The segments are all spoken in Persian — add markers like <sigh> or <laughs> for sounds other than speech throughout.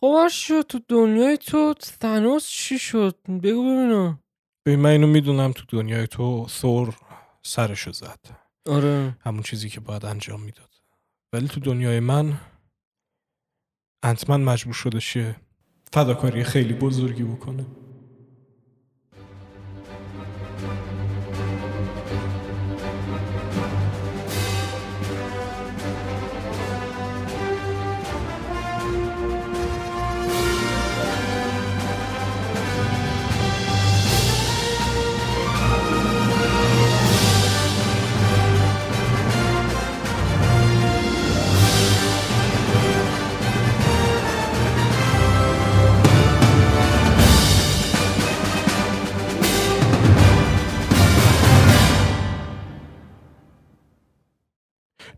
خب شد تو دنیای تو تنوس چی شد؟ بگو ببینم. ببین من اینو می‌دونم تو دنیای تو ثور سرشو زد. آره. همون چیزی که باید انجام می‌داد. ولی تو دنیای من انتمن مجبور شده شه فداکاری خیلی بزرگی بکنه.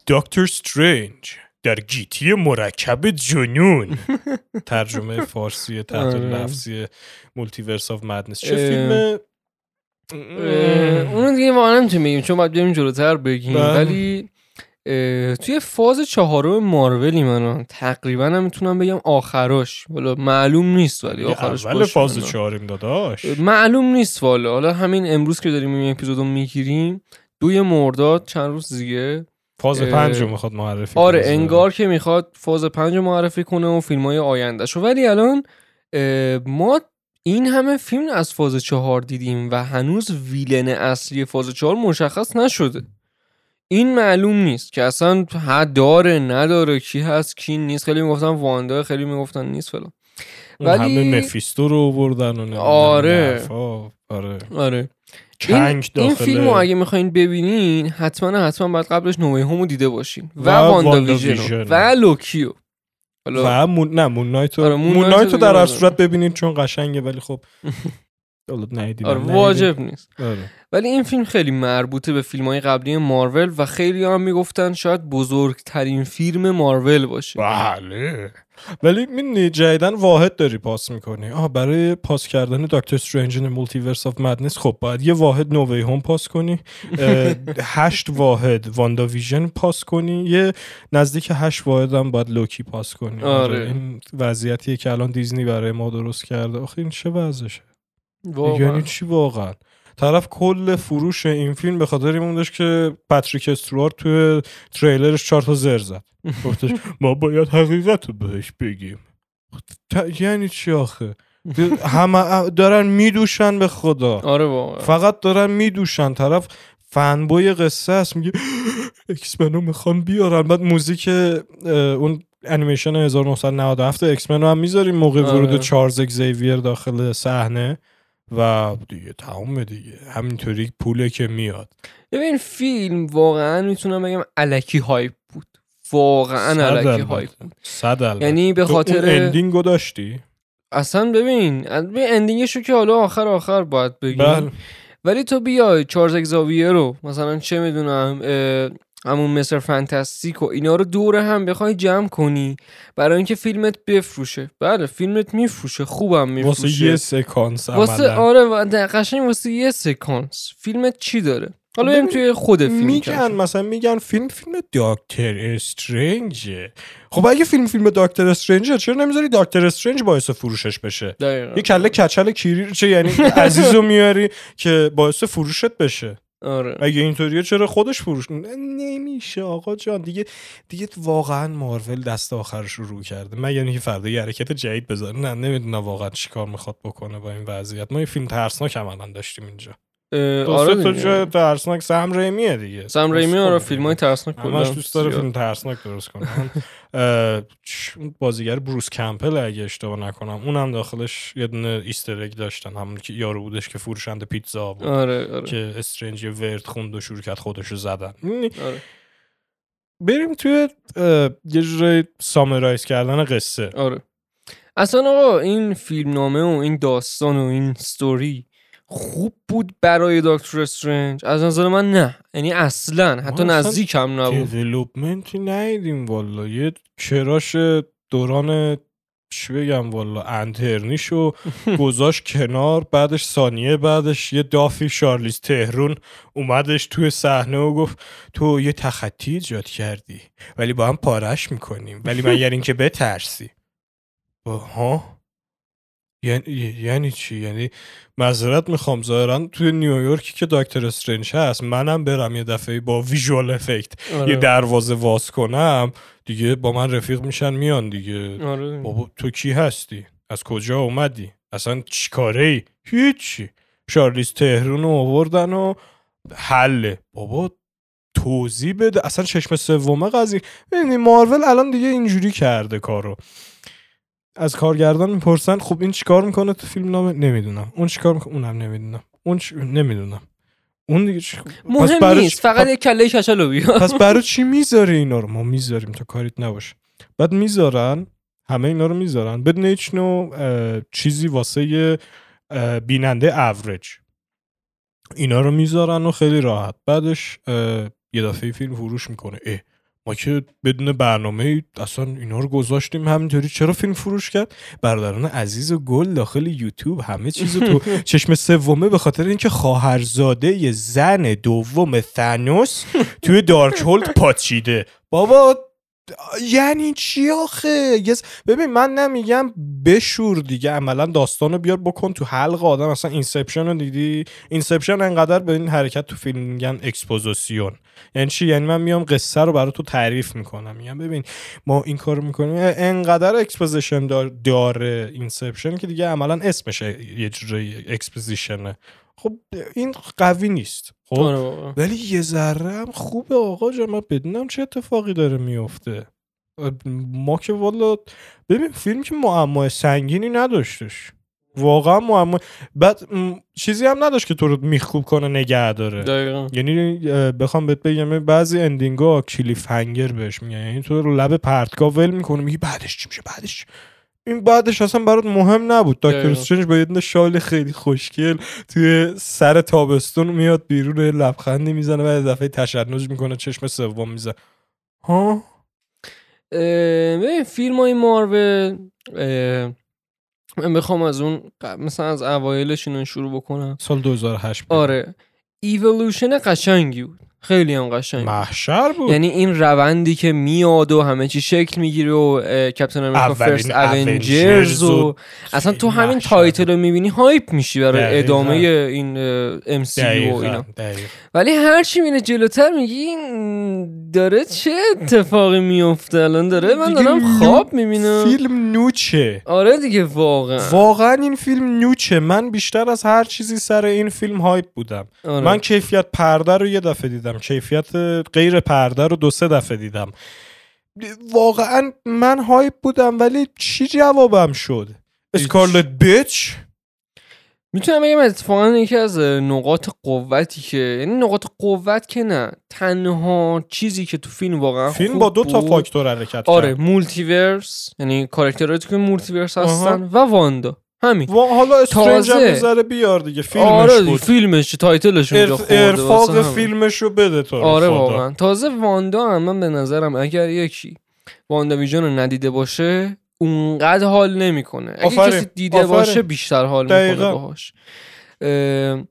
دکتر استرنج در گیتی مرکب جنون. <laughs> ترجمه فارسی تحت آره. لفظی Multiverse of Madness چه. فیلم؟ اونو دیگه واقعا نمی‌تونیم بگیم چون باید بریم جلوتر بگیم. بله. ولی توی فاز چهارم مارولی من تقریبا هم می‌تونم بگم آخراش. والا معلوم نیست ولی آخرش اول فاز. چهارم داداش. معلوم نیست والا. حالا همین امروز که داریم این اپیزودو می‌گیریم دوی مرداد چند روز دیگه. فاز پنج رو می‌خواد معرفی آره کنه. انگار که می‌خواد فاز پنج رو معرفی کنه و فیلم های آینده شو ولی الان ما این همه فیلم از فاز چهار دیدیم و هنوز ویلن اصلی فاز چهار مشخص نشده این معلوم نیست که اصلا حد داره نداره کی هست کی نیست خیلی می‌گفتن واندا خیلی می‌گفتن نیست فلان ولی- همه مفیستو رو آوردن و آره. حرفا. آره آره چنگ این, این داخل فیلم رو اگه می‌خواین ببینین حتما حتما باید قبلش No Way Home و دیده باشین. و, و واندا و لوکیو. و Moon... نه Moon Knight آره، Moon Moon Knight Knight رو رو در. صورت ببینید چون قشنگه ولی خب <laughs> آره. واجب نیست. آره. ولی این فیلم خیلی مربوطه به فیلم های قبلی مارول و خیلی هم می‌گفتن شاید بزرگترین فیلم مارول باشه. بله. ولی می‌دونی جدیدن واحد داری پاس می‌کنی. آه برای پاس کردن دکتر استرنج Multiverse of Madness خب باید یه واحد No Way Home پاس کنی. <laughs> هشت واحد WandaVision پاس کنی. یه نزدیک هشت واحد هم باید لوکی پاس کنی. آره. این وضعیتیه که الان دیزنی برای ما درست کرده. آخه این چه وضعشه؟ واقعا. یعنی چی واقعا؟ طرف کل فروش این فیلم به خاطر این داشت که پاتریک استوارت توی تریلرش چهار تا زر زد. <laughs> گفتش ما باید حقیقت رو بهش بگیم. ت- یعنی چی آخه؟ همه دارن میدوشن به خدا. آره واقعا. فقط دارن میدوشن. طرف fanboy قصه است میگه <gasps> X-Men و می‌خوان بیارن. بعد موزیک اون انیمیشن 1997 X رو هم می‌ذاریم موقع آره. ورود چارلز اگزیویر داخل صحنه. و دیگه تمام دیگه. همینطوری پوله که میاد. ببین فیلم واقعا می‌تونم بگم الکی hype بود. واقعا البته. hype بود. صد. یعنی به اون خاطر ending و داشتی؟ اصلا ببین ببین ending شو که حالا آخر آخر باید بگیم. بله. ولی تو بیای چارلز اگزاویر رو مثلا چه می‌دونم همون مستر فانتاستیک و اینا رو دور هم بخوای جمع کنی. برای اینکه فیلمت بفروشه. بله فیلمت میفروشه. خوبم میفروشه. واسه یه سکانس واسه. آره قشنگ واسه یه سکانس. فیلمت چی داره؟ حالا بریم توی خود فیلم میگن. مثلا میگن فیلم فیلم دکتر استرنجه. خب اگه فیلم فیلم دکتر استرنجه چرا نمی‌ذاری دکتر استرنج باعث فروشش بشه؟ دقیقاً. یه کله کچل کیری چه یعنی عزیزو میاری که باعث فروشت بشه. آره. اگه اینطوریه چرا خودش فروش نمیشه آقا جان. دیگه دیگه واقعا مارول دست آخرش رو رو کرده. من یعنی که فردا یه حرکت جدید بذاره. نه نمی‌دونم واقعا چیکار می‌خواد بکنه با این وضعیت. ما یه فیلم ترسناک هم الان داشتیم اینجا. دو آره تا دیگه. جای ترسناک سم ریمیه دیگه. سم ریمی آره فیلم های ترسناک ترسناک همش کلا دوست داره. فیلم ترسناک درست کنه. بازیگر بروس کمپل اگه اشتباه نکنم اونم داخلش یه دونه ایستر اگ داشتن. همون که یارو بودش که فروشنده پیتزا بود. آره آره. که استرنج ورد خوند و شروع کرد خودشو زدن. می‌دونی؟ آره. بریم توی یه جورای سامرایز کردن قصه. آره. اصلا آقا این فیلم نامه و این داستان و این ستوری خوب بود برای دکتر استرنج؟ از نظر من نه. یعنی اصلا. حتی نزدیک هم نبود. دیولوپمنتی ندیدیم والا یه کراش دوران چی بگم والا انترنیشو <laughs> گذاشت کنار بعدش ثانیه بعدش یه دافی شارلیز تهرون اومدش توی صحنه و گفت تو یه تخطی ایجاد کردی ولی با هم پارش می‌کنیم. ولی من یعنی اینکه بترسی؟ ها؟ یعنی یعنی چی؟ یعنی معذرت می‌خوام ظاهرا توی نیویورکی که دکتر استرنج هست منم برم یه دفعه با ویژوال افکت آره. یه دروازه واز کنم دیگه با من رفیق میشن میان دیگه. آره. بابا تو کی هستی؟ از کجا اومدی؟ اصلا چیکاره ای هیچی. شارلیز تهرون رو آوردن و حله. بابا توضیح بده. اصلا چشم سومه قضیه. ببینی مارول الان دیگه اینجوری کرده کارو. از کارگردان می‌پرسن خب این چیکار می‌کنه تو فیلم نامه؟ نمی‌دونم. اون چیکار می‌کنه؟ اونم نمی‌دونم. اون چ... نمی‌دونم. اون دیگه. پس مهم برای نیست. چ- فقط یه کله کچلو بیا پس <laughs> برای چی می‌ذاری اینا رو؟ ما می‌ذاریم تا کاریت نباشه. بعد می‌ذارن همه اینا رو می‌ذارن. بدون هیچ نوع چیزی واسه بیننده اوریج اینا رو می‌ذارن و خیلی راحت. بعدش یه دفعه فیلم فروش می‌کنه. اه. ما که بدون برنامه اصلا اینا رو گذاشتیم همینطوری. چرا فیلم فروش کرد؟ برادران عزیز و گل داخل یوتیوب همه چیز تو <laughs> چشم سومه به خاطر اینکه خواهرزاده زن دوم ثانوس <laughs> توی دارک هولد پاچیده. بابا یعنی چی آخه؟ یس- ببین من نمیگم بشور دیگه عملا داستان رو بیار بکن تو حلق آدم. اصلا Inception رو دیدی؟ Inception انقدر به این حرکت تو فیلم میگن exposition یعنی چی؟ یعنی من میام قصه رو برای تو تعریف می‌کنم. میگم ببین ما این کار می‌کنیم. انقدر exposition دار داره Inception که دیگه عملا اسمش یه جوری exposition ه خب این قوی نیست. خب آره. ولی یه ذره هم خوبه آقا جان. من بدونم چه اتفاقی داره میفته. ما که والا ببین فیلم که معمای سنگینی نداشتش. واقعا معما بعد چیزی هم نداشت که تو رو میخکوب کنه نگه داره. دقیقا. یعنی بخوام بهت بگم بعضی اندینگا کلیف هنگر بهش میگن. یعنی تو رو لب پرتگاه ول می‌کنه میگی بعدش چی میشه بعدش؟ این بعدش اصلا برات مهم نبود. دکتر. استرنج با یه شال خیلی خوشگل توی سر تابستون میاد بیرون لبخندی می‌زنه و دفعه تشنج می‌کنه چشم سوم می‌زنه. ها؟ ببین فیلم های مارول من بخوام از اون مثلا از اوایلش اینو شروع بکنم. سال 2008 بود. آره. ایولوشن قشنگی بود. خیلی هم قشنگ. محشر بود. یعنی این روندی که میاد و همه چی شکل می‌گیره و Captain America First Avengers و اصلا تو همین title رو می‌بینی hype میشی برای دقیقاً. ادامه این MCU اینا. دقیقاً،. ولی هر چی میره جلوتر میگی این داره چه اتفاقی میفته الان داره من دارم خواب می‌بینم. فیلم نوچه. آره دیگه واقعا. واقعا این فیلم نوچه. من بیشتر از هر چیزی سر این فیلم hype بودم. آره. من کیفیت پرده رو یه دفعه دیدم. کیفیت غیر پرده رو دو سه دفعه دیدم. واقعا من hype بودم ولی چی جوابم شد؟ Scarlet Witch می‌تونم بگم اتفاقا یکی از نقاط قوتی که یعنی نقاط قوت که نه تنها چیزی که تو فیلم واقعا فیلم با دو تا بود- فاکتور حرکت آره کرد. multiverse یعنی کاراکترهایی که multiverse آها. هستن و واندا. همین و حالا استرنج هم تازه. بیار دیگه فیلمش آره بود فیلمش title ش اونجا ارفاق. فیلمش رو بده تو آره. واقعا تازه واندا هم من به نظرم اگر یکی واندا ویژن رو ندیده باشه اونقدر حال نمی‌کنه اگه. کسی دیده آفرین. باشه بیشتر حال می‌کنه. باهاش اه،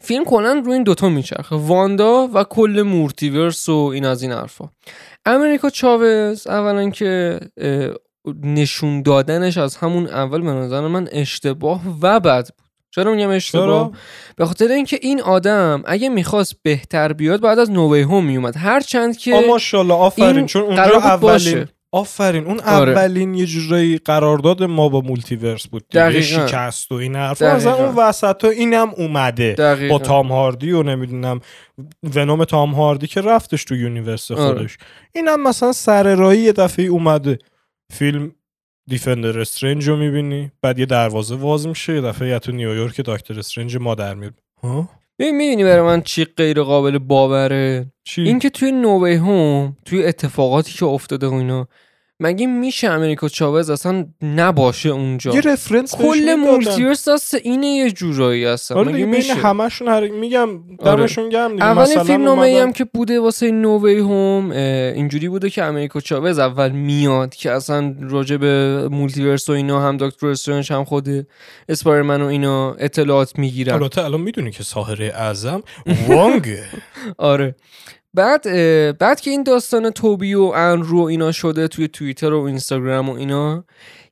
فیلم کلا روی این دوتا میچرخه واندا و کل مورتیورس و این از این حرفا امریکا چاوز اولا که نشون دادنش از همون اول به نظر من اشتباه و بد بود چرا میگم اشتباه به خاطر اینکه این آدم اگه می‌خواست بهتر بیاد بعد از نووی هوم میومد هر چند که ماشاءالله آفرین این چون اونجا اولین باشه. آفرین اون آره. اولین یه جورایی قرارداد ما با multiverse بود دیگه. شکست و این حرف. اون وسط ها اینم اومده دقیقاً. با تام هاردی و نمی‌دونم ونوم تام هاردی که رفتش تو universe آره. خودش اینم مثلا سر راهی یه دفعه اومده فیلم Defender Strange رو می‌بینی بعد یه دروازه واز میشه یه دفعه تو نیویورک دکتر استرنج مادر میاد ها؟ می‌دونی برای من چی غیر قابل باوره؟ چی؟ اینکه توی No Way Home توی اتفاقاتی که افتاده و اینا مگه میشه امریکا چاوز اصلا نباشه اونجا؟ یه reference کل. multiverse دست اینه یه جورایی هستن آره مگه میشه؟ همشون هر... میگم دمشون گرم دیگه. اولین فیلم نامه ای اومدن- هم که بوده واسه No Way Home اینجوری بوده که امریکا چاوز اول میاد که اصلا راجع به multiverse و اینا هم دکتر استرنج هم خود اسپایرمن و اینا اطلاعات می‌گیرن. البته الان می‌دونی که ساحره اعظم وانگه. <laughs> آره. بعد بعد که این داستان توبی و انرو اینا شده توی توییتر و اینستاگرام و اینا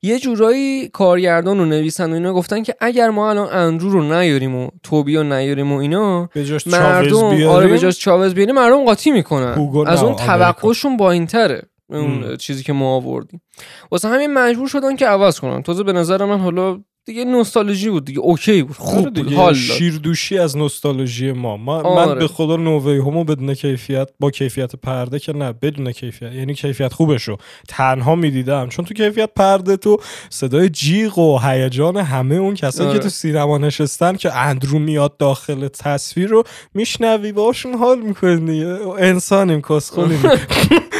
یه جورایی کارگردان و نویسن و اینا گفتن که اگر ما الان اندرو رو نیاریم و توبی رو نیاریم و اینا مردم آره به جاش چاوز بیاریم مردم قاطی می‌کنن از اون آمریکا. توقعشون با این تره اون. چیزی که ما آوردیم واسه همین مجبور شدن که عوض کنن تازه به نظر من حالا دیگه نوستالژی بود دیگه. اوکی بود. خوب آره بود. حال. شیردوشی از نوستالژی ما, ما من آره. به خدا نووی همو بدون کیفیت با کیفیت پرده که نه بدون کیفیت. یعنی کیفیت خوبشو تنها می‌دیدم. چون تو کیفیت پرده تو صدای جیغ و هیجان همه اون کسایی آره. که تو سینما نشستن که اندرو میاد داخل تصویر رو میشنوی باشون حال می‌کنی انسانیم کسخونیم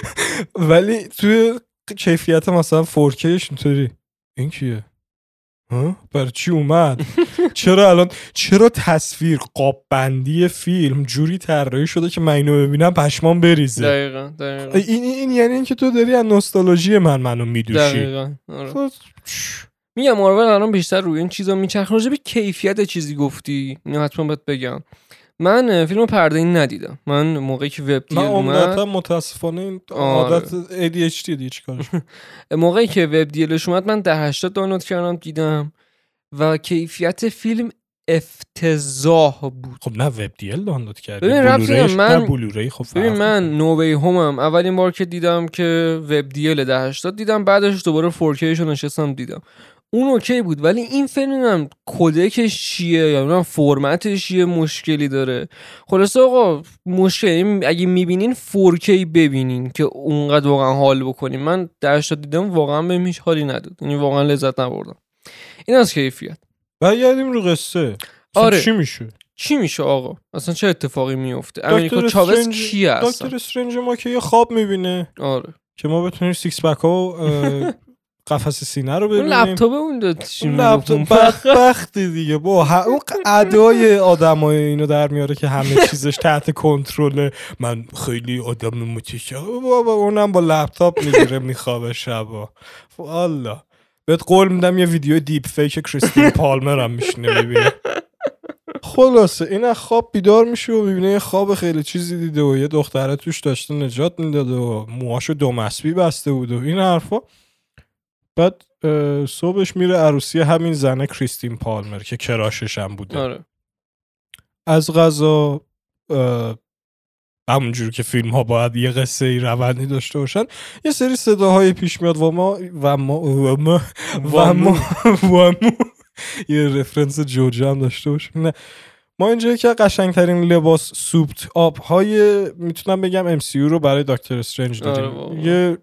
<laughs> ولی توی کیفیت مثلا 4Kش اینطوری. این کیه؟ برای چی اومد؟ چرا الان چرا تصویر قاب بندی فیلم جوری طراحی شده که من اینو ببینم پشمام بریزه؟ دقیقا دقیقا. این, این یعنی اینکه تو داری از نوستالژی من منو میدوشی. دقیقا آره. میگم مارول الان بیشتر روی این چیزا میچرخه. راجع به کیفیت چیزی گفتی. اینو حتما باید بگم. من فیلم پرده این ندیدم. من موقعی که وب دیل من اومد متاسفانه این آره. عادت ADHD دیگه چیکارش <laughs> موقعی که وب دیلش اومد من ده 80 دانلود کردم دیدم. و کیفیت فیلم افتضاح بود. خب نه وب دی ال دانلود کردی. ببین، نداره. من- بلوری خب ببین من نووی هومم اولین بار که دیدم که وب دیل ده 80 دیدم بعدش دوباره 4K شو نشستم دیدم. اون اوکی بود ولی این فیلم نمی‌دونم کدکش چیه؟ یا نمی‌دونم فرمتش چیه؟ مشکلی داره. خلاصه آقا مشکل یعنی اگه می‌بینین 4K ببینین که اونقدر واقعا حال بکنین. من 80 دیدم واقعا بهم هیچ حالی نداد. یعنی واقعا لذت نبردم. این از کیفیت. برگردیم رو قصه. آره. چی میشه؟ چی میشه آقا؟ اصلا چه اتفاقی میفته امریکا چاوز استرنج- کیه اصلا؟ دکتر استرنج ما که یه خواب می‌بینه. آره. که ما بتونیم six pack ها <laughs> قفس سینه رو اون ببینیم. لپتاپ اون چی اون؟ لپتاپ بدبختی دیگه. با ه- اون ادای آدمای اینو در میاره که همه <laughs> چیزش تحت کنترله. من خیلی آدم متشکرم. بابا اونم با لپتاپ می‌گیره میخوابه شبا. والا. بهت قول میدم یه ویدیو دیپ فیک کریستین <laughs> پالمر هم میشینه ببینه خلاصه این از خواب بیدار میشه و می‌بینه یه خواب خیلی چیزی دیده و یه دختره توش داشته نجات می‌داده و موهاشو دو مسبی بسته بود و این حرفا. بعد صبحش میره عروسی همین زنه کریستین پالمر که کراشش هم بوده. آره. از غذا همونجور که فیلم ها باید یه قصه ای روندی داشته باشن یه سری صداهای پیش میاد و ما و ما و ما و ما و ما <laughs> یه reference جوجه هم داشته باشیم. نه. ما اینجا که قشنگترین لباس suit up های می‌تونم بگم MCU رو برای دکتر استرنج آره داریم واقعا. یه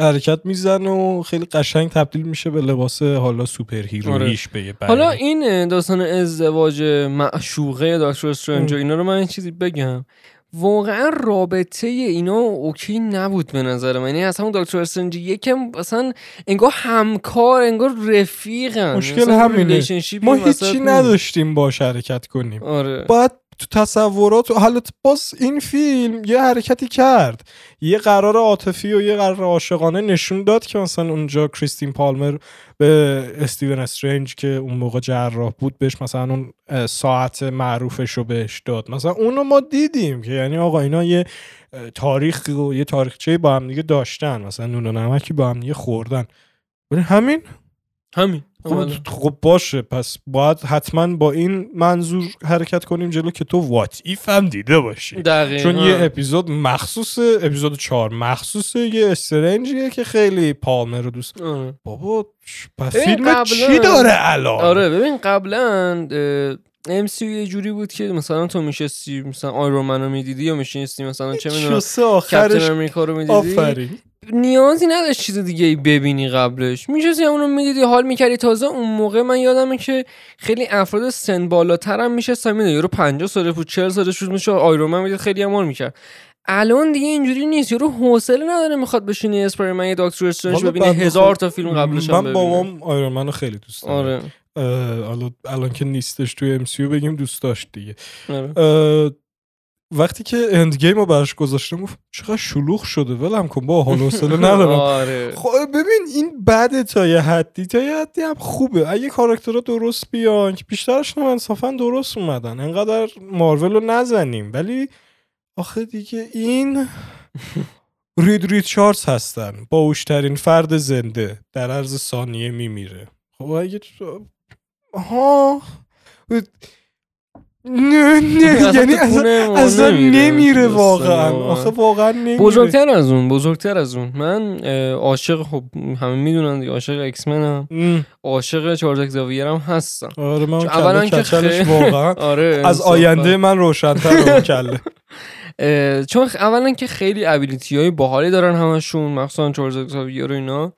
حرکت می‌زنه و خیلی قشنگ تبدیل میشه به لباس حالا superhero یش به یه حالا. این داستان ازدواج معشوقه دکتر استرنج اینا رو من این چیزی بگم. واقعا رابطه اینا اوکی نبود به نظر من. یعنی اصلا دکتر استرنج یکم اصلا انگار همکار انگار رفیقن. مشکل همینه. ما هیچی. نداشتیم باش حرکت کنیم. آره. باید تو تصورات و حالا باز این فیلم یه حرکتی کرد. یه قرار عاطفی و یه قرار عاشقانه نشون داد که مثلا اونجا کریستین پالمر به استیون استرنج که اون موقع جراح بود بهش مثلا اون ساعت معروفش رو بهش داد. مثلا اونو ما دیدیم که یعنی آقا اینا یه تاریخ و یه تاریخچه با هم دیگه داشتن. مثلا نون و نمکی با هم دیگه خوردن. همین؟ همین. خب. خب باشه پس باید حتما با این منظور حرکت کنیم جلو که تو وات ایف هم دیده باشی دقیقاً چون یه اپیزود مخصوص اپیزود چهار مخصوص یه استرنجیه که خیلی پالمر رو دوست. بابا پس فیلم قبلا- چی داره الان آره ببین قبلا ام سی یه جوری بود که مثلا تو میشستی مثلا آیرون من رو می‌دیدی یا میشستی مثلا چه می‌دونم کپتن امریکا رو می‌دیدی؟ آفرین. نیازی نداشت چیز دیگه ای ببینی قبلش. میشستی اونو می‌دیدی حال می‌کردی. تازه اون موقع من یادمه که خیلی افراد سن بالاتر هم میشستن می‌دونی یارو 50 ساله بود 40 سالش بود میشه آیرون من می‌دید خیلی حال می‌کرد. الان دیگه اینجوری نیست. یارو حوصله نداره می‌خواد بشینی اسپایرمن یه دکتر استرنج ببینه؟ هزار تا فیلم قبلش هم من بابام آیرون منو خیلی دوست آره. اه، حالا الان که نیستش توی ام بگیم دوست داشت دیگه. آره. وقتی که اند گیم رو براش گذاشتم گفت چقدر شلوغ شده ولم کن با حال حوصله <laughs> ندارم. آره. خب ببین این بده تا یه حدی تا یه حدی هم خوبه. اگه کاراکترها درست بیان که بیشترش هم انصافا درست اومدن. انقدر مارول رو نزنیم. ولی آخه دیگه این <laughs> رید ریچاردز هستن. باوشترین فرد زنده در عرض ثانیه میمیره. خب اگه ها نه نه یعنی اصلا, اصلا نمیره واقعا. آخه واقعا نمیره. بزرگتر از اون بزرگتر از اون. من عاشق خب همه می‌دونن دیگه عاشق ایکس منم عاشق چارلز زاویر هم هستم. آره من اولا که خیلی واقعا <laughs> آره از آینده من روشنتر کله. <laughs> چون اولا که خیلی ability های باحالی دارن همشون مخصوصا چارلز زاویر و اینا.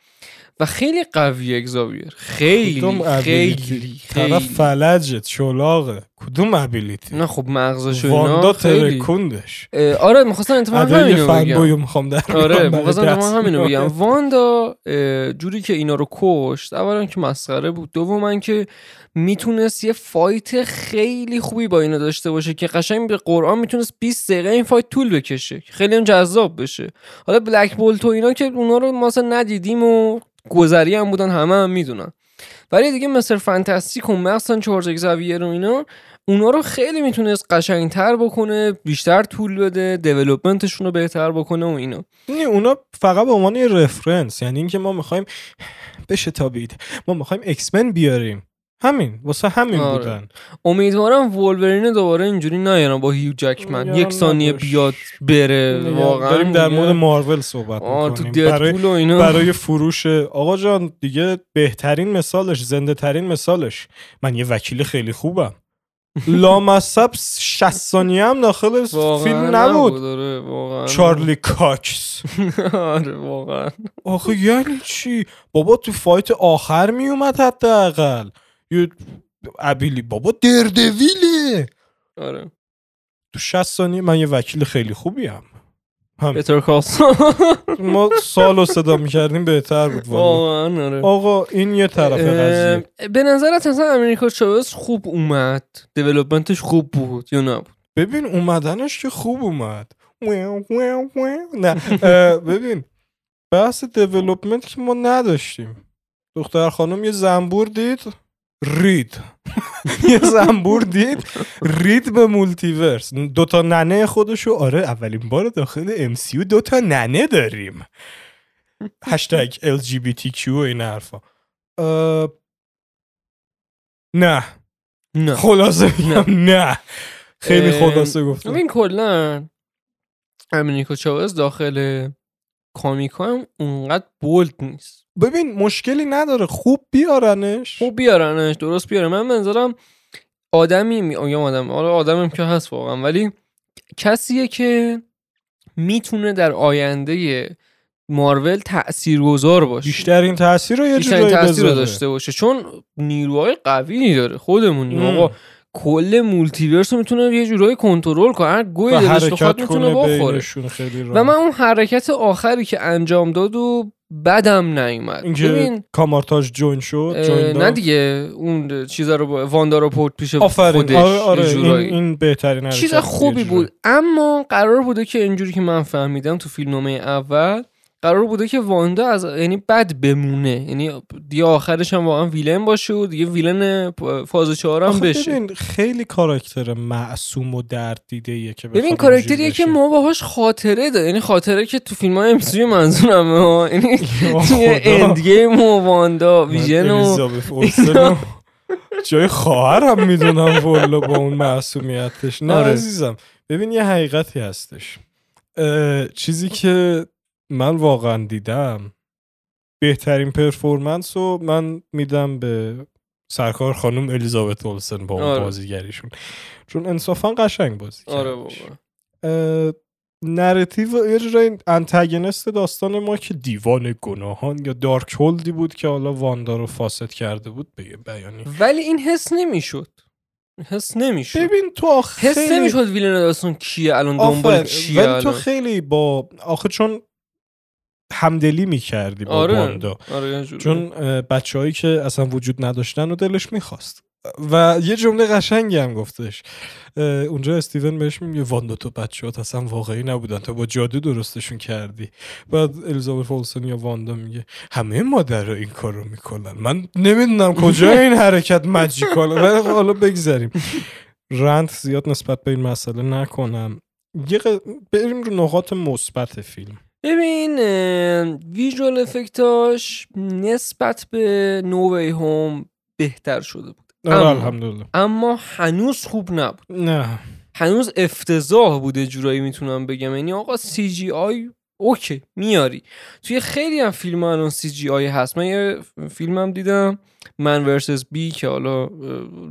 و خیلی قوی اگزاویر خیلی خیلی طرف فلجت شلاقه کدوم ability نه خب مغزش و اینا خیلی. ترکوندش. آره می‌خواستم اتفاقا همینو بگم. می‌خوام در آره می‌خواستم همینو بگم. واندا جوری که اینا رو کشت اولا که مسخره بود. دوما که می‌تونست یه fight خیلی خوبی با اینا داشته باشه که قشنگ به قرآن می‌تونست 20 دقیقه این fight طول بکشه. خیلی هم جذاب بشه. حالا بلک بولت و اینا که اونا رو ما ندیدیم و گذری هم بودن همه هم می‌دونن. ولی دیگه مثل فانتاستیک و مثلا چارلز اگزاویر و اینا اونا رو خیلی می‌تونست قشنگتر بکنه بیشتر طول بده دیولپمنتشون رو بهتر بکنه و اینا. نه اونا فقط به عنوان رفرنس یعنی اینکه ما می‌خوایم بشه تابید ما می‌خوایم اکسمن بیاریم. همین واسه همین آره. بودن. امیدوارم وولورین دوباره اینجوری نیارم با هیو جکمن. یک ثانیه بیاد بره واقعا داریم در مورد مارول صحبت می‌کنیم. برای, اینا. برای فروش آقا جان دیگه بهترین مثالش زنده ترین مثالش. من یه وکیل خیلی خوبم. <laughs> لامصب 60 ثانیه هم داخل فیلم نبود آره، چارلی کاکس. <laughs> آره واقعا. آخه یعنی چی؟ بابا تو فایت آخر میومد حداقل. یه ابیلی بابا دردویله. آره. تو 60 ثانیه من یه وکیل خیلی خوبی هم. بهتر <laughs> ما سال صدا می‌کردیم بهتر بود آره. آقا این یه طرف قضیه. به نظرت اصلا امریکا چاوز خوب اومد؟ دیولوپمنتش خوب بود یا نبود؟ ببین اومدنش که خوب اومد. نه ببین بحث دیولوپمنت که ما نداشتیم. دختر خانم یه زنبور دید. رید. <laughs> یه زنبور دید. رید به multiverse. دوتا ننه خودشو. آره اولین بار داخل MCU دوتا ننه داریم. hashtag LGBTQ و این حرفا. نه. نه. خلاصه نه. نه. خیلی خلاصه گفتم. این کلا امریکا چاوز داخل comic ا هم اونقدر bold نیست. ببین مشکلی نداره. خوب بیارنش. خوب بیارنش درست بیاره. من منظورم آدمی می آدم حالا آدمم که هست واقعا. ولی کسیه که می‌تونه در آینده مارول تاثیرگذار باشه. بیشتر این تاثیر رو یه جایی تاثیر رو داشته باشه. چون نیروهای قوی داره. خودمونی آقا کل multiverse رو می‌تونه یه جورایی کنترل کنه. هر گوهی دلش بخواد می‌تونه بخوره. و من اون حرکت آخری که انجام داد و بدم نیومد. اینکه کامارتاج join شد نه دیگه اون چیزا رو واندا رو پورت پیش خودش آره, آره این, این بهترین چیز خوبی بود. اما قرار بوده که اینجوری که من فهمیدم تو فیلمنامه اول قرار بوده که واندا از یعنی بد بمونه. یعنی دیگه آخرش هم واقعا ویلن باشه و دیگه ویلن فاز چهار هم بشه. ببین خیلی کاراکتر معصوم و درد دیده ایه که ببین کاراکتریه که ما باهاش خاطره داره یعنی خاطره که تو فیلم های امسوی منظورم یعنی Endgame <laughs> و WandaVision و جای خواهر هم می‌دونم والا با اون معصومیتش. نه آره. عزیزم. ببین یه حقیقتی هستش. چیزی که من واقعا دیدم. بهترین performance رو من میدم به سرکار خانم الیزابت اولسن با اون آره. بازیگریشون. چون انصافا قشنگ بازی آره بابا. narrative یه جورایی انتگنست داستان ما که دیوان گناهان یا Darkhold ی بود که حالا واندا رو فاسد کرده بود به بیانی. ولی این حس نمی‌شد. حس نمی‌شد. ببین تو آخه حس نمی‌شد villain داستان کیه الان دنبال کیه ولی تو خیلی با آخه چون همدلی می‌کردی با آره. واندا آره چون بچههایی که اصلا وجود نداشتن و دلش می‌خواست. و یه جمله قشنگی هم گفتش. اونجا استیون بهش میگه واندا تو بچه ها اصلا واقعی نبودن. تو با جادو درستشون کردی. بعد الیزابت فولسون یا واندا میگه همه مادر این کار رو می‌کنن. من نمی‌دونم کجا این حرکت مجیکاله ولی حالا بگذاریم. رند زیاد نسبت به این مسئله نکنم. یه بریم رو نقاط مثبت فیلم. ببین ویژوال افکتاش نسبت به نووی هوم بهتر شده بود. آره اما- الحمدلله. اما هنوز خوب نبود. نه. هنوز افتضاح بود یه جورایی می‌تونم بگم. یعنی آقا CGI okay میاری. توی خیلی هم فیلم الان CGI هست. من یه فیلمم دیدم. Man vs. Bee که حالا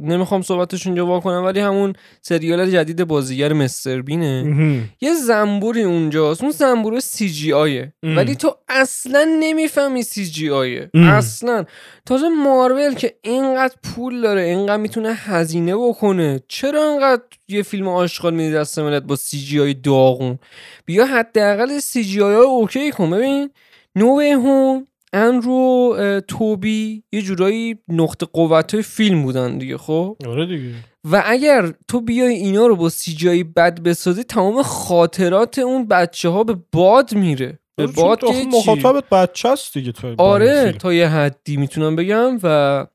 نمی‌خوام صحبتش اینجا واکنم ولی همون سریال جدید بازیگر مستر بینه. یه زنبوری اونجاست. اون زنبور CGI ه. ولی تو اصلا نمی‌فهمی CGI ه. اصلا. تازه مارول که اینقدر پول داره اینقدر می‌تونه هزینه بکنه چرا اینقدر یه فیلم آشغال میدی دست ملت با CGI داغون؟ بیا حداقل CGI okay کن. ببین No Way Home اندرو توبی یه جورایی نقطه قوت های فیلم بودن دیگه خب آره دیگه و اگر تو بیای اینا رو با سی بد بسازی تمام خاطرات اون بچه ها به باد میره به آره، باد که؟ مخاطبت بچه است دیگه تو آره. تا یه حدی می‌تونم بگم و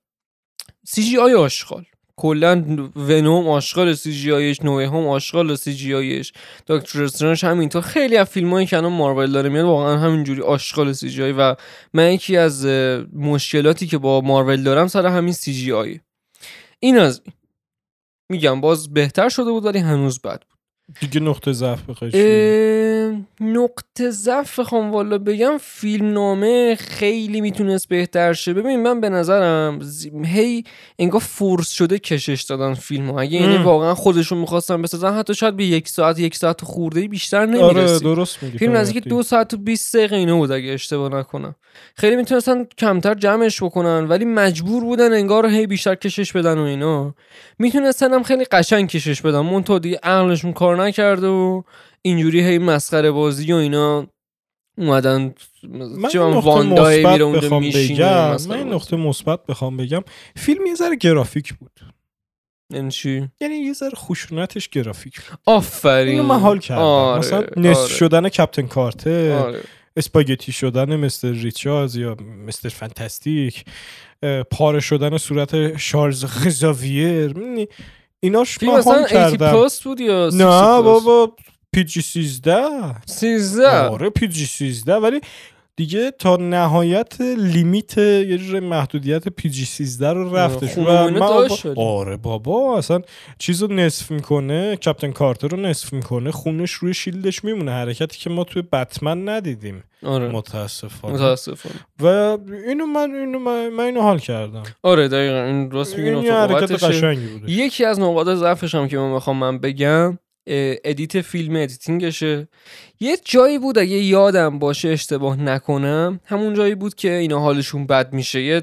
CGI آشغال کلا ونوم آشغال CGI یش No Way Home آشغال CGI یش. دکتر استرنج همینطور. خیلی از فیلم هایی که مارول داره میاد واقعا همینجوری آشغال CGI. و من یکی از مشکلاتی که با مارول دارم سر همین CGI. این از. میگم باز بهتر شده بود ولی هنوز بد دیگه نقطه ضعف بخوای نقطه ضعف بخوام والا بگم فیلم نامه خیلی می‌تونست بهتر شه. ببین من به نظرم هی انگار فورس شده کشش دادن فیلم ها اگه یعنی. واقعا خودشون می‌خواستن بسازن حتی شاید به یک ساعت یک ساعت خورده بیشتر آره نمی‌رسید. درست میگی فیلم نزدیک. دو ساعت و 20 دقیقه اینه بود اگه اشتباه نکنم. خیلی می‌تونستن کمتر جمعش بکنن ولی مجبور بودن انگار هی بیشتر کشش بدن و اینا. می‌تونستن هم خیلی قشنگ کشش بدن منتها دیگه عقلشون کار نکرده و اینجوری هی مسخره بازی و اینا اومدن من چه این من نقطه واندا هی مثبت میره اونجا میشینه من این. نقطه مثبت بخوام بگم. فیلم یه ذره گرافیک بود. یعنی چی؟ یعنی یه ذره خشونتش گرافیک بود. آفرین. اینو من حال کردم. آره، مثلا نصف آره، شدن کپتن کارتر آره. اسپاگتی شدن مستر ریچارز یا مستر فانتاستیک پاره شدن صورت شارلز خزاویر می‌دونی؟ ایناش مثلا حال 80 کردم. پلاس بود یا 60 نه؟ بابا PG 13 13 آره PG 13 ولی دیگه تا نهایت limit یه جور محدودیت PG 13 رو رفتش. خونه و من ولی. آره بابا اصلا چیز رو نصف می‌کنه Captain Carter رو نصف می‌کنه خونش روی شیلدش میمونه حرکتی که ما توی بتمن ندیدیم. آره. متاسفانه. متاسفانه. و اینو من اینو من, من اینو حال کردم. آره دقیقا. این راست میگی این حرکت. قشنگی بوده. یکی از نقاط ضعفش هم که من می‌خوام من بگم ادیت فیلم ادیتینگشه. یه جایی بود اگه یادم باشه اشتباه نکنم همون جایی بود که اینا حالشون بد میشه. یه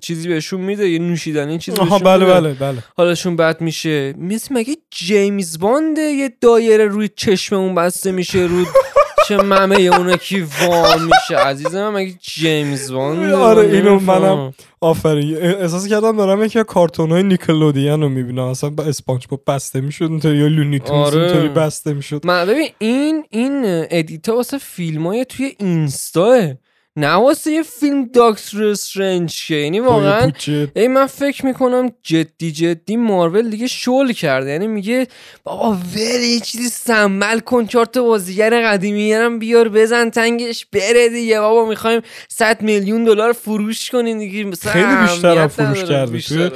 چیزی بهشون میده یه نوشیدنی چیزی بهشون بله. بله بله. حالشون بد میشه. مثل مگه جیمز بانده یه دایره روی چشم اون بسته میشه رو <laughs> چه ممه اونه کی وام میشه عزیزم مگه جیمز بانده آره، اینو. منم آفرین احساس کردم دارم یکی کارتون های نیکلودیان رو می‌بینم اصلا با اسپانج با بسته می‌شد یا لونی تونز آره. اینطوری بسته می‌شد من ببین این این ادیتا واسه فیلم های توی اینستاه نه واسه یه فیلم داکتر استرنج که یعنی واقعا ای من فکر می‌کنم جدی جدی مارول دیگه شل کرده یعنی میگه بابا ور یه چیزی سنبل کن چهار تا بازیگر قدیمی هم بیار بزن تنگش بره دیگه بابا می‌خوایم 100 میلیون دلار فروش کنین دیگه مثلا خیلی بیشتر هم فروش. کرده. توی.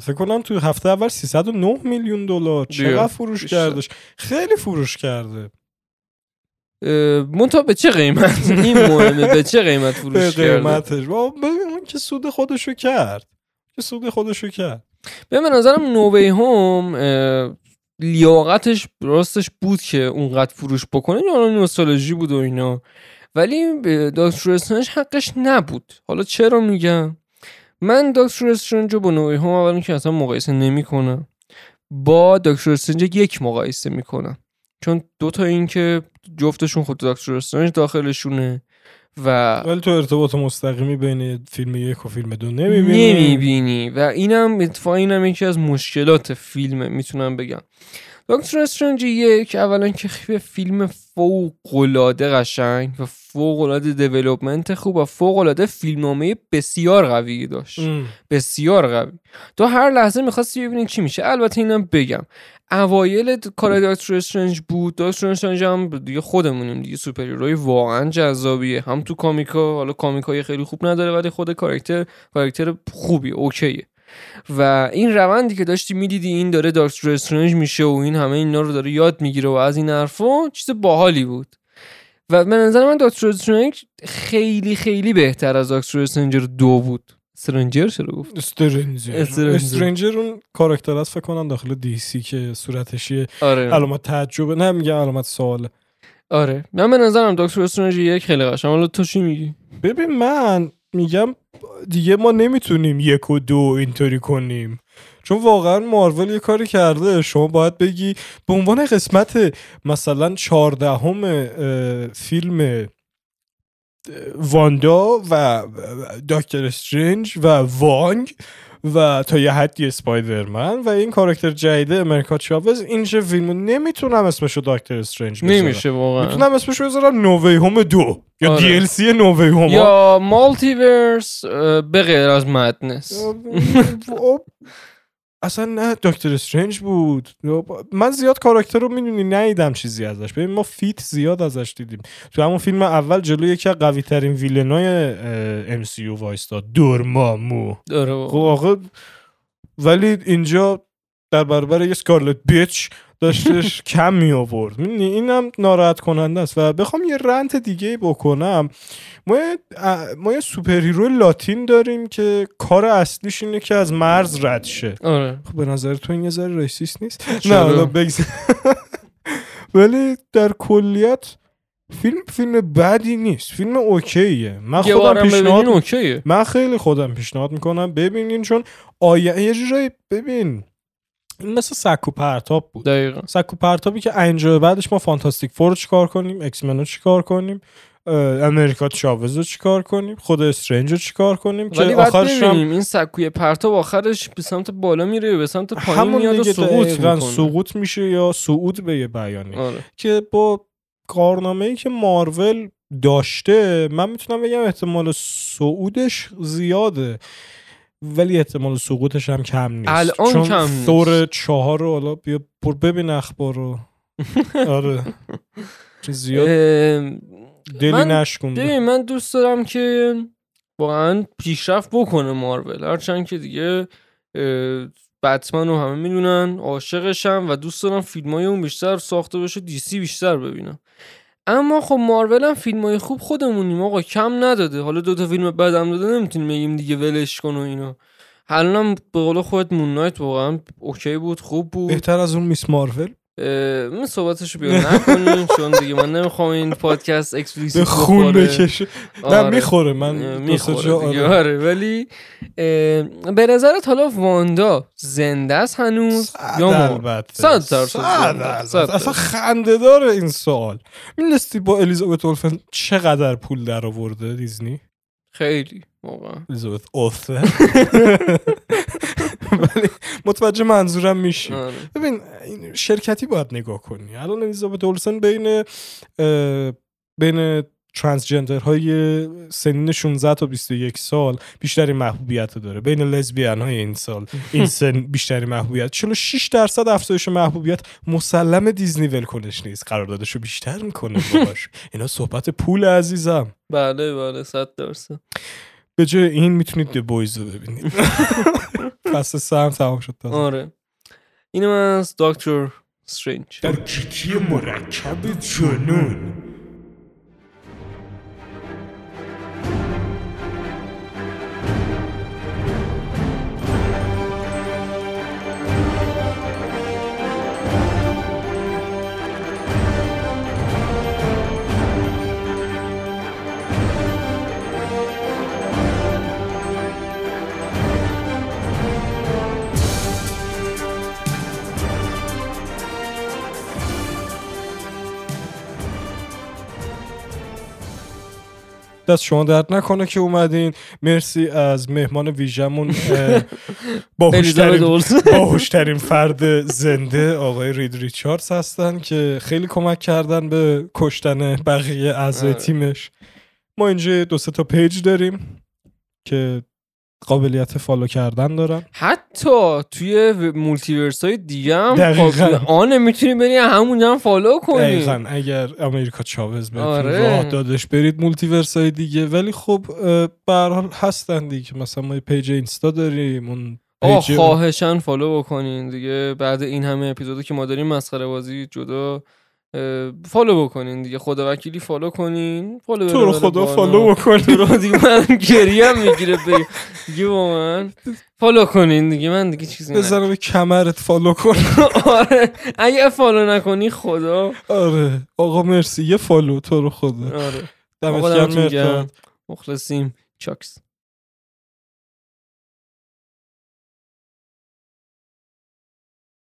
فکر کنم تو هفته اول 309 میلیون دلار. چقدر فروش. کردش خیلی فروش کرده منتها به چه قیمت؟ <laughs> این مهمه به چه قیمت به فروش کرده؟ قیمتش. ببین اون که سود خودشو کرد. که سود خودشو کرد. به من نظرم هوم اه، لیاقتش راستش بود که اونقدر فروش بکنه. یا نوستالژی بود و اینا. ولی به دکتر استرنج حقش نبود. حالا چرا میگم؟ من دکتر استرنج رو با نووی هوم اولا که اصلا مقایسه نمی‌کنم. با دکتر استرنج یک مقایسه می‌کنم. چون دو تا این که جفتشون خود دکتر استرنج داخلشونه و ولی تو ارتباط مستقیمی بین فیلم یک و فیلم دو نمی‌بینی؟ نمی‌بینی. و اینم اتفاقا اینم یکی از مشکلات فیلمه می‌تونم بگم. دکتر استرنج یک اولا که خیلی فیلم فوق العاده قشنگ و فوق العاده دیولپمنت خوب و فوق العاده فیلمنامه بسیار قوی داشت. بسیار قوی. تو هر لحظه می‌خواستی ببینی چی میشه. البته اینم بگم. اوایل کار دکتر استرنج بود. دکتر استرنج هم دیگه خودمونیم دیگه. سوپر واقعا جذابیه. هم تو کامیکا حالا کامیکای خیلی خوب نداره ولی خود کاراکتر کاراکتر خوبی اوکیه. و این روندی که داشتی می‌دیدی این داره دکتر استرنج میشه و این همه اینا رو داره یاد می‌گیره و از این حرفا چیز باحالی بود. و به نظر من دکتر استرنج خیلی خیلی بهتر از دکتر استرنجر دو بود. استرنجر چرا گفت استرنجر استرنجر. اون کاراکتر است فکر کنم داخل دی سی که صورتش یه آره. علامت تعجبه نه میگم علامت سواله آره. من به نظرم دکتر استرنج یک خیلی قشنگ. حالا تو چی میگی؟ ببین من میگم دیگه ما نمی‌تونیم یک و دو اینطوری کنیم. چون واقعا مارول یه کاری کرده. شما باید بگی به عنوان قسمت مثلا چهاردهم فیلم واندا و دکتر استرنج و وانگ و تا یه حدی اسپایدرمن و این کاراکتر جدید امریکا چاوز این چه فیلمو نمی‌تونم اسمشو دکتر استرنج بذارم. نمیشه واقعا. می‌تونم اسمشو بذارم نووی هوم دو یا آره. دی ال سی نووی هوم یا مالتیورس به غیر از مدنس. <laughs> اصلا نه دکتر استرنج بود. من زیاد کاراکتر رو می‌دونی نیدم چیزی ازش. ببین ما فیت زیاد ازش دیدیم. تو همون فیلم اول جلوی یکی از قوی ترین villain ای MCU وایستاد دورمامو. خب ولی اینجا در برابر یه Scarlet Witch داشتش کم می آورد؟ اینم ناراحت کننده است. و بخوام یه rant دیگه بکنم. ما یه, ما یه superhero لاتین داریم که کار اصلیش اینه که از مرز رد شه. آره. خب به نظر تو این یه ذره racist نیست؟ <laughs> نه <laughs> ولی در کلیت فیلم فیلم بدی نیست. فیلم okay ه. من خودم بارم پیشنهاد okay ه. من خیلی خودم پیشنهاد می‌کنم. ببینین چون آیا یه جورایی ببین این مثل سکو پرتاب بود. دقیقا. سکو پرتابی که اینجا بعدش ما Fantastic Four رو چیکار کنیم؟ X-Men و چیکار کنیم؟ امریکا چاوز رو چیکار کنیم؟ خود استرنج رو چیکار کنیم که ولی بعد آخرش هم این سکوی پرتاب آخرش به سمت بالا میره یا به سمت پایین همون میاد و سقوط می‌کنه. سقوط میشه یا صعود به یه بیانی آره. که با کارنامه ای که مارول داشته من می‌تونم بگم احتمال صعودش زیاده. ولی احتمال سقوطش هم کم نیست. الان چون کم نیست. ثور چهار رو حالا بیا بر ببین اخبار رو. <laughs> آره. چون زیاد دلی من- ببین من دوست دارم که واقعا پیشرفت بکنه مارول. هرچند که دیگه بتمن رو همه می‌دونن عاشقشم و دوست دارم فیلم های اون بیشتر ساخته بشه DC بیشتر ببینم. اما خب مارول هم فیلم های خوب خودمونیم آقا کم نداده. حالا دوتا فیلم بدم داده نمی‌تونیم بگیم دیگه ولش کن و اینا. الانم به قول خودت Moon Knight واقعا okay بود خوب بود. بهتر از اون Ms. Marvel. من صحبتشو بیا نکنیم چون دیگه من نمی‌خوام این پادکست explicit به خون. بکشه. نه آره. می‌خوره من می‌خوره آره. آره ولی به نظرت حالا واندا زنده است هنوز؟ یا البته. صد درصد اصلا. خنده داره این سوال. می‌دونستی با الیزابت اولفن چقدر پول در آورده دیزنی؟ خیلی واقعا. الیزابت اولفن. <laughs> <laughs> ولی متوجه منظورم میشی. آره. ببین شرکتی باید نگاه کنی. الان الیزابت اولسن بین بین ترانسجندر های سنین 16 تا 21 سال بیشترین محبوبیت داره. بین لزبیان های این سال این سن بیشترین محبوبیت. 46 درصد افزایش محبوبیت مسلم دیزنی ولکنش نیست. قراردادشو بیشتر می‌کنه باش اینا صحبت پول عزیزم. بله بله صد درصد. به جای این می‌تونید د بویز رو ببینید. <laughs> فصل سه هم تمام شد تازه. آره. اینم از دکتر استرنج در کیکی مرکب جنون؟ دست شما درد نکنه که اومدین. مرسی از مهمان ویژمون <laughs> باهوشترین <laughs> <laughs> فرد زنده آقای رید ریچاردز هستن که خیلی کمک کردن به کشتن بقیه اعضای آره. تیمش. ما اینجا دو سه تا page داریم که قابلیت follow کردن دارن حتی توی multiverse های دیگه هم. قابل- آن می‌تونی بری همونجا هم follow کنی. دقیقا. اگر امریکا چاوز بهتون آره. راه دادش برید multiverse های دیگه. ولی خب اه، به هر حال هستن دیگه. مثلا ما یه page اینستا داریم اون خواهشن follow بکنین دیگه. بعد این همه اپیزودی که ما داریم مسخره بازی جدا follow بکنین دیگه. خدا وکیلی follow کنین. follow تو رو خدا. follow تو بکنید رو دیگه من گریه می‌گیره دیگه با من. follow کنین دیگه. من دیگه چیزی نه بزنم به کمرت follow کن <laughs> آره. اگه follow نکنی خدا. آره. آقا مرسی. یه follow تو رو خدا. آره. دمت گرم. مخلصیم. چاکس.